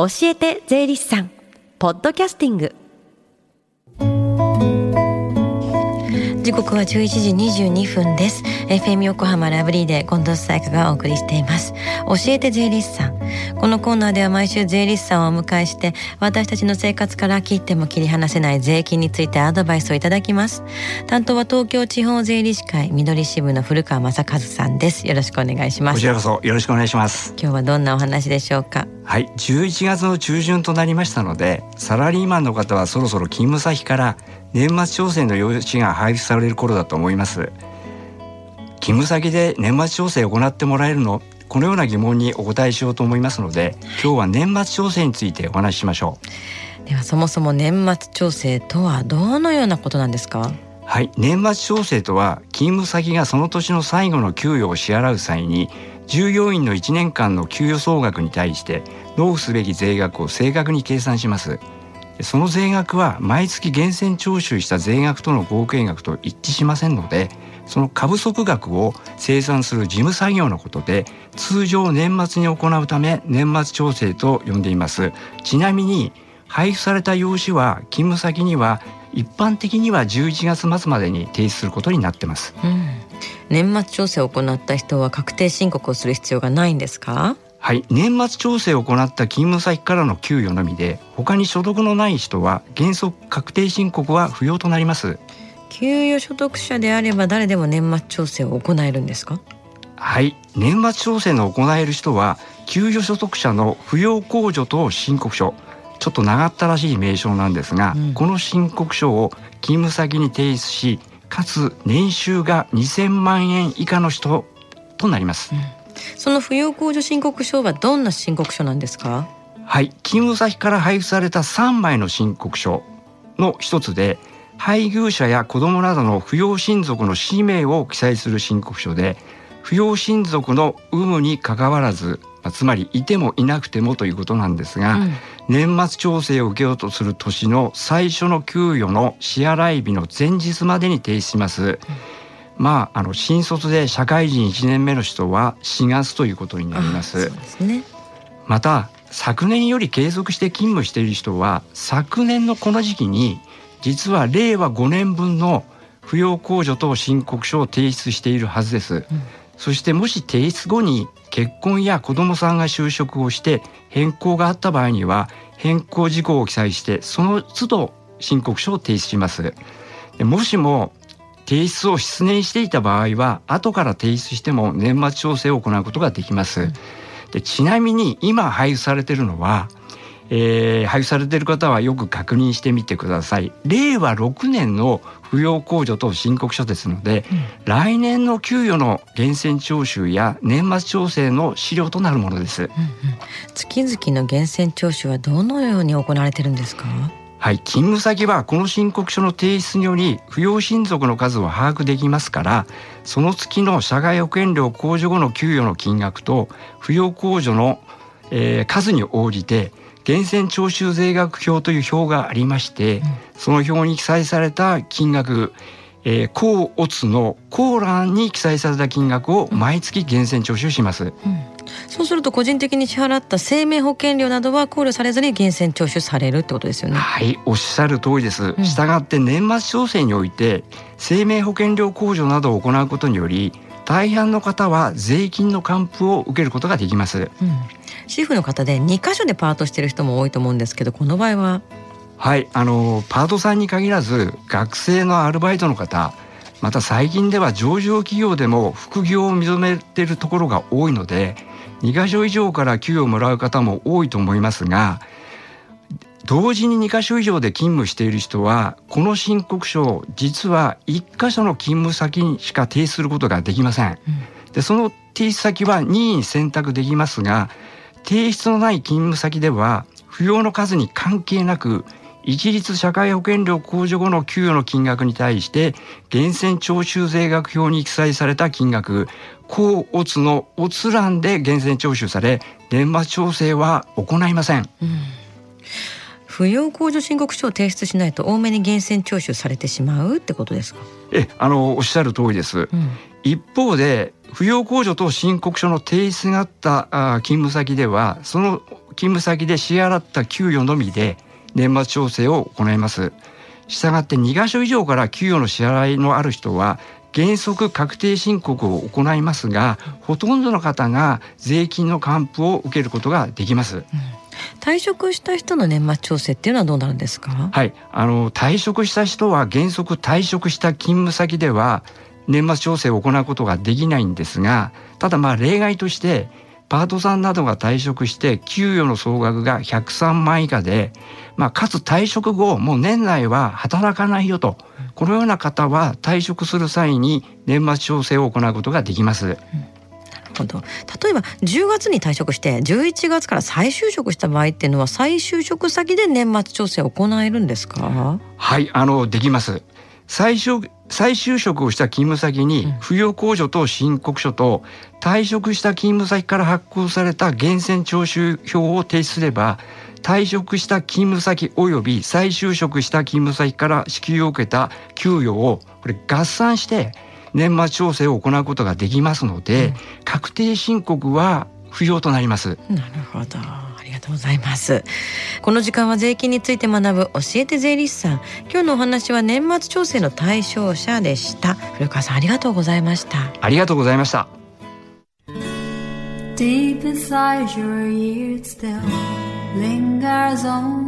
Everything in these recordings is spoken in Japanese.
教えて税理士さん。ポッドキャスティング。時刻は11時22分です。FM 横浜ラブリーで近藤紗友香がお送りしています。教えて税理士さん。このコーナーでは毎週税理士さんをお迎えして私たちの生活から切っても切り離せない税金についてアドバイスをいただきます。担当は東京地方税理士会緑支部の古川正和さんです。よろしくお願いします。こちらこそよろしくお願いします。今日はどんなお話でしょうか？はい。11月の中旬となりましたのでサラリーマンの方はそろそろ勤務先から年末調整の用紙が配布される頃だと思います勤務先で年末調整を行ってもらえるの？このような疑問にお答えしようと思いますので今日は年末調整についてお話ししましょう。ではそもそも年末調整とはどのようなことなんですか？はい年末調整とは勤務先がその年の最後の給与を支払う際に従業員の1年間の給与総額に対して納付すべき税額を正確に計算します。その税額は毎月源泉徴収した税額との合計額と一致しませんのでその過不足額を生産する事務作業のことで通常年末に行うため年末調整と呼んでいます。ちなみに配布された用紙は勤務先には一般的には11月末までに提出することになってます、うん、年末調整を行った人は確定申告をする必要がないんですか？はい。年末調整を行った勤務先からの給与のみで他に所得のない人は原則確定申告は不要となります給与所得者であれば誰でも年末調整を行えるんですか？はい。年末調整の行える人は給与所得者の扶養控除と申告書。ちょっと長ったらしい名称なんですが、うん、この申告書を勤務先に提出しかつ年収が2000万円以下の人となります、うん。その扶養控除申告書はどんな申告書なんですか？はい。勤務先から配布された3枚の申告書の一つで配偶者や子供などの扶養親族の氏名を記載する申告書で扶養親族の有無にかかわらずつまりいてもいなくてもということなんですが、うん、年末調整を受けようとする年の最初の給与の支払い日の前日までに提出します。うんまあ、あの新卒で社会人1年目の人は4月ということになります。すね、また昨年より継続して勤務している人は昨年のこの時期に実は令和5年分の扶養控除等申告書を提出しているはずです。うん、そしてもし提出後に結婚や子どもさんが就職をして変更があった場合には変更事項を記載してその都度申告書を提出します。もしも提出を失念していた場合は後から提出しても年末調整を行うことができます。でちなみに今配布されているのは、えー、配布されている方はよく確認してみてください。令和6年の扶養控除と申告書ですので、うん、来年の給与の源泉徴収や年末調整の資料となるものです。うんうん、月々の源泉徴収はどのように行われてるんですか？はい、勤務先はこの申告書の提出により扶養親族の数を把握できますからその月の社会保険料控除後の給与の金額と扶養控除の、えー、数に応じて源泉徴収税額表という表がありまして、うん、その表に記載された金額えー、甲乙の甲欄に記載された金額を毎月源泉徴収します、うん、そうすると個人的に支払った生命保険料などは考慮されずに源泉徴収されるってことですよね。はいおっしゃる通りです、したがって年末調整において生命保険料控除などを行うことにより大半の方は税金の還付を受けることができます、うん、主婦の方で2箇所でパートしている人も多いと思うんですけどこの場合は？はいあのパートさんに限らず学生のアルバイトの方また最近では上場企業でも副業を認めているところが多いので2か所以上から給与をもらう方も多いと思いますが同時に2か所以上で勤務している人はこの申告書を実は1か所の勤務先にしか提出することができません。でその提出先は任意に選択できますが提出のない勤務先では扶養の数に関係なく一律社会保険料控除後の給与の金額に対して源泉徴収税額表に記載された金額甲乙の乙欄で源泉徴収され年末調整は行いません、うん、扶養控除申告書を提出しないと多めに源泉徴収されてしまうってことですか？えあのおっしゃる通りです、うん、一方で扶養控除と申告書の提出があったあ勤務先ではその勤務先で支払った給与のみで年末調整を行います。したがって2箇所以上から給与の支払いのある人は原則確定申告を行いますがほとんどの方が税金の還付を受けることができます、うん退職した人の年末調整っていうのはどうなるんですか？はい。あの退職した人は原則退職した勤務先では年末調整を行うことができないんですがただまあ例外としてパートさんなどが退職して給与の総額が103万以下で、まあ、かつ退職後もう年内は働かないよと、このような方は退職する際に年末調整を行うことができます。うんほど例えば10月に退職して11月から再就職した場合っていうのは再就職先で年末調整を行えるんですか？はいあのできます。再就再就職をした勤務先に扶養控除と申告書と退職した勤務先から発行された源泉徴収票を提出すれば退職した勤務先及び再就職した勤務先から支給を受けた給与をこれ合算して年末調整を行うことができますので、うん、確定申告は不要となります。なるほど。ありがとうございます。この時間は税金について学ぶ教えて税理士さん。今日のお話は年末調整の対象者でした。古川さんありがとうございました。ありがとうございました。Deep inside your ears still lingers on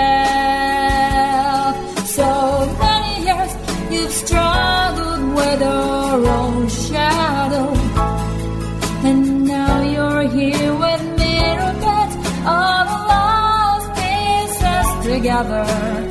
Together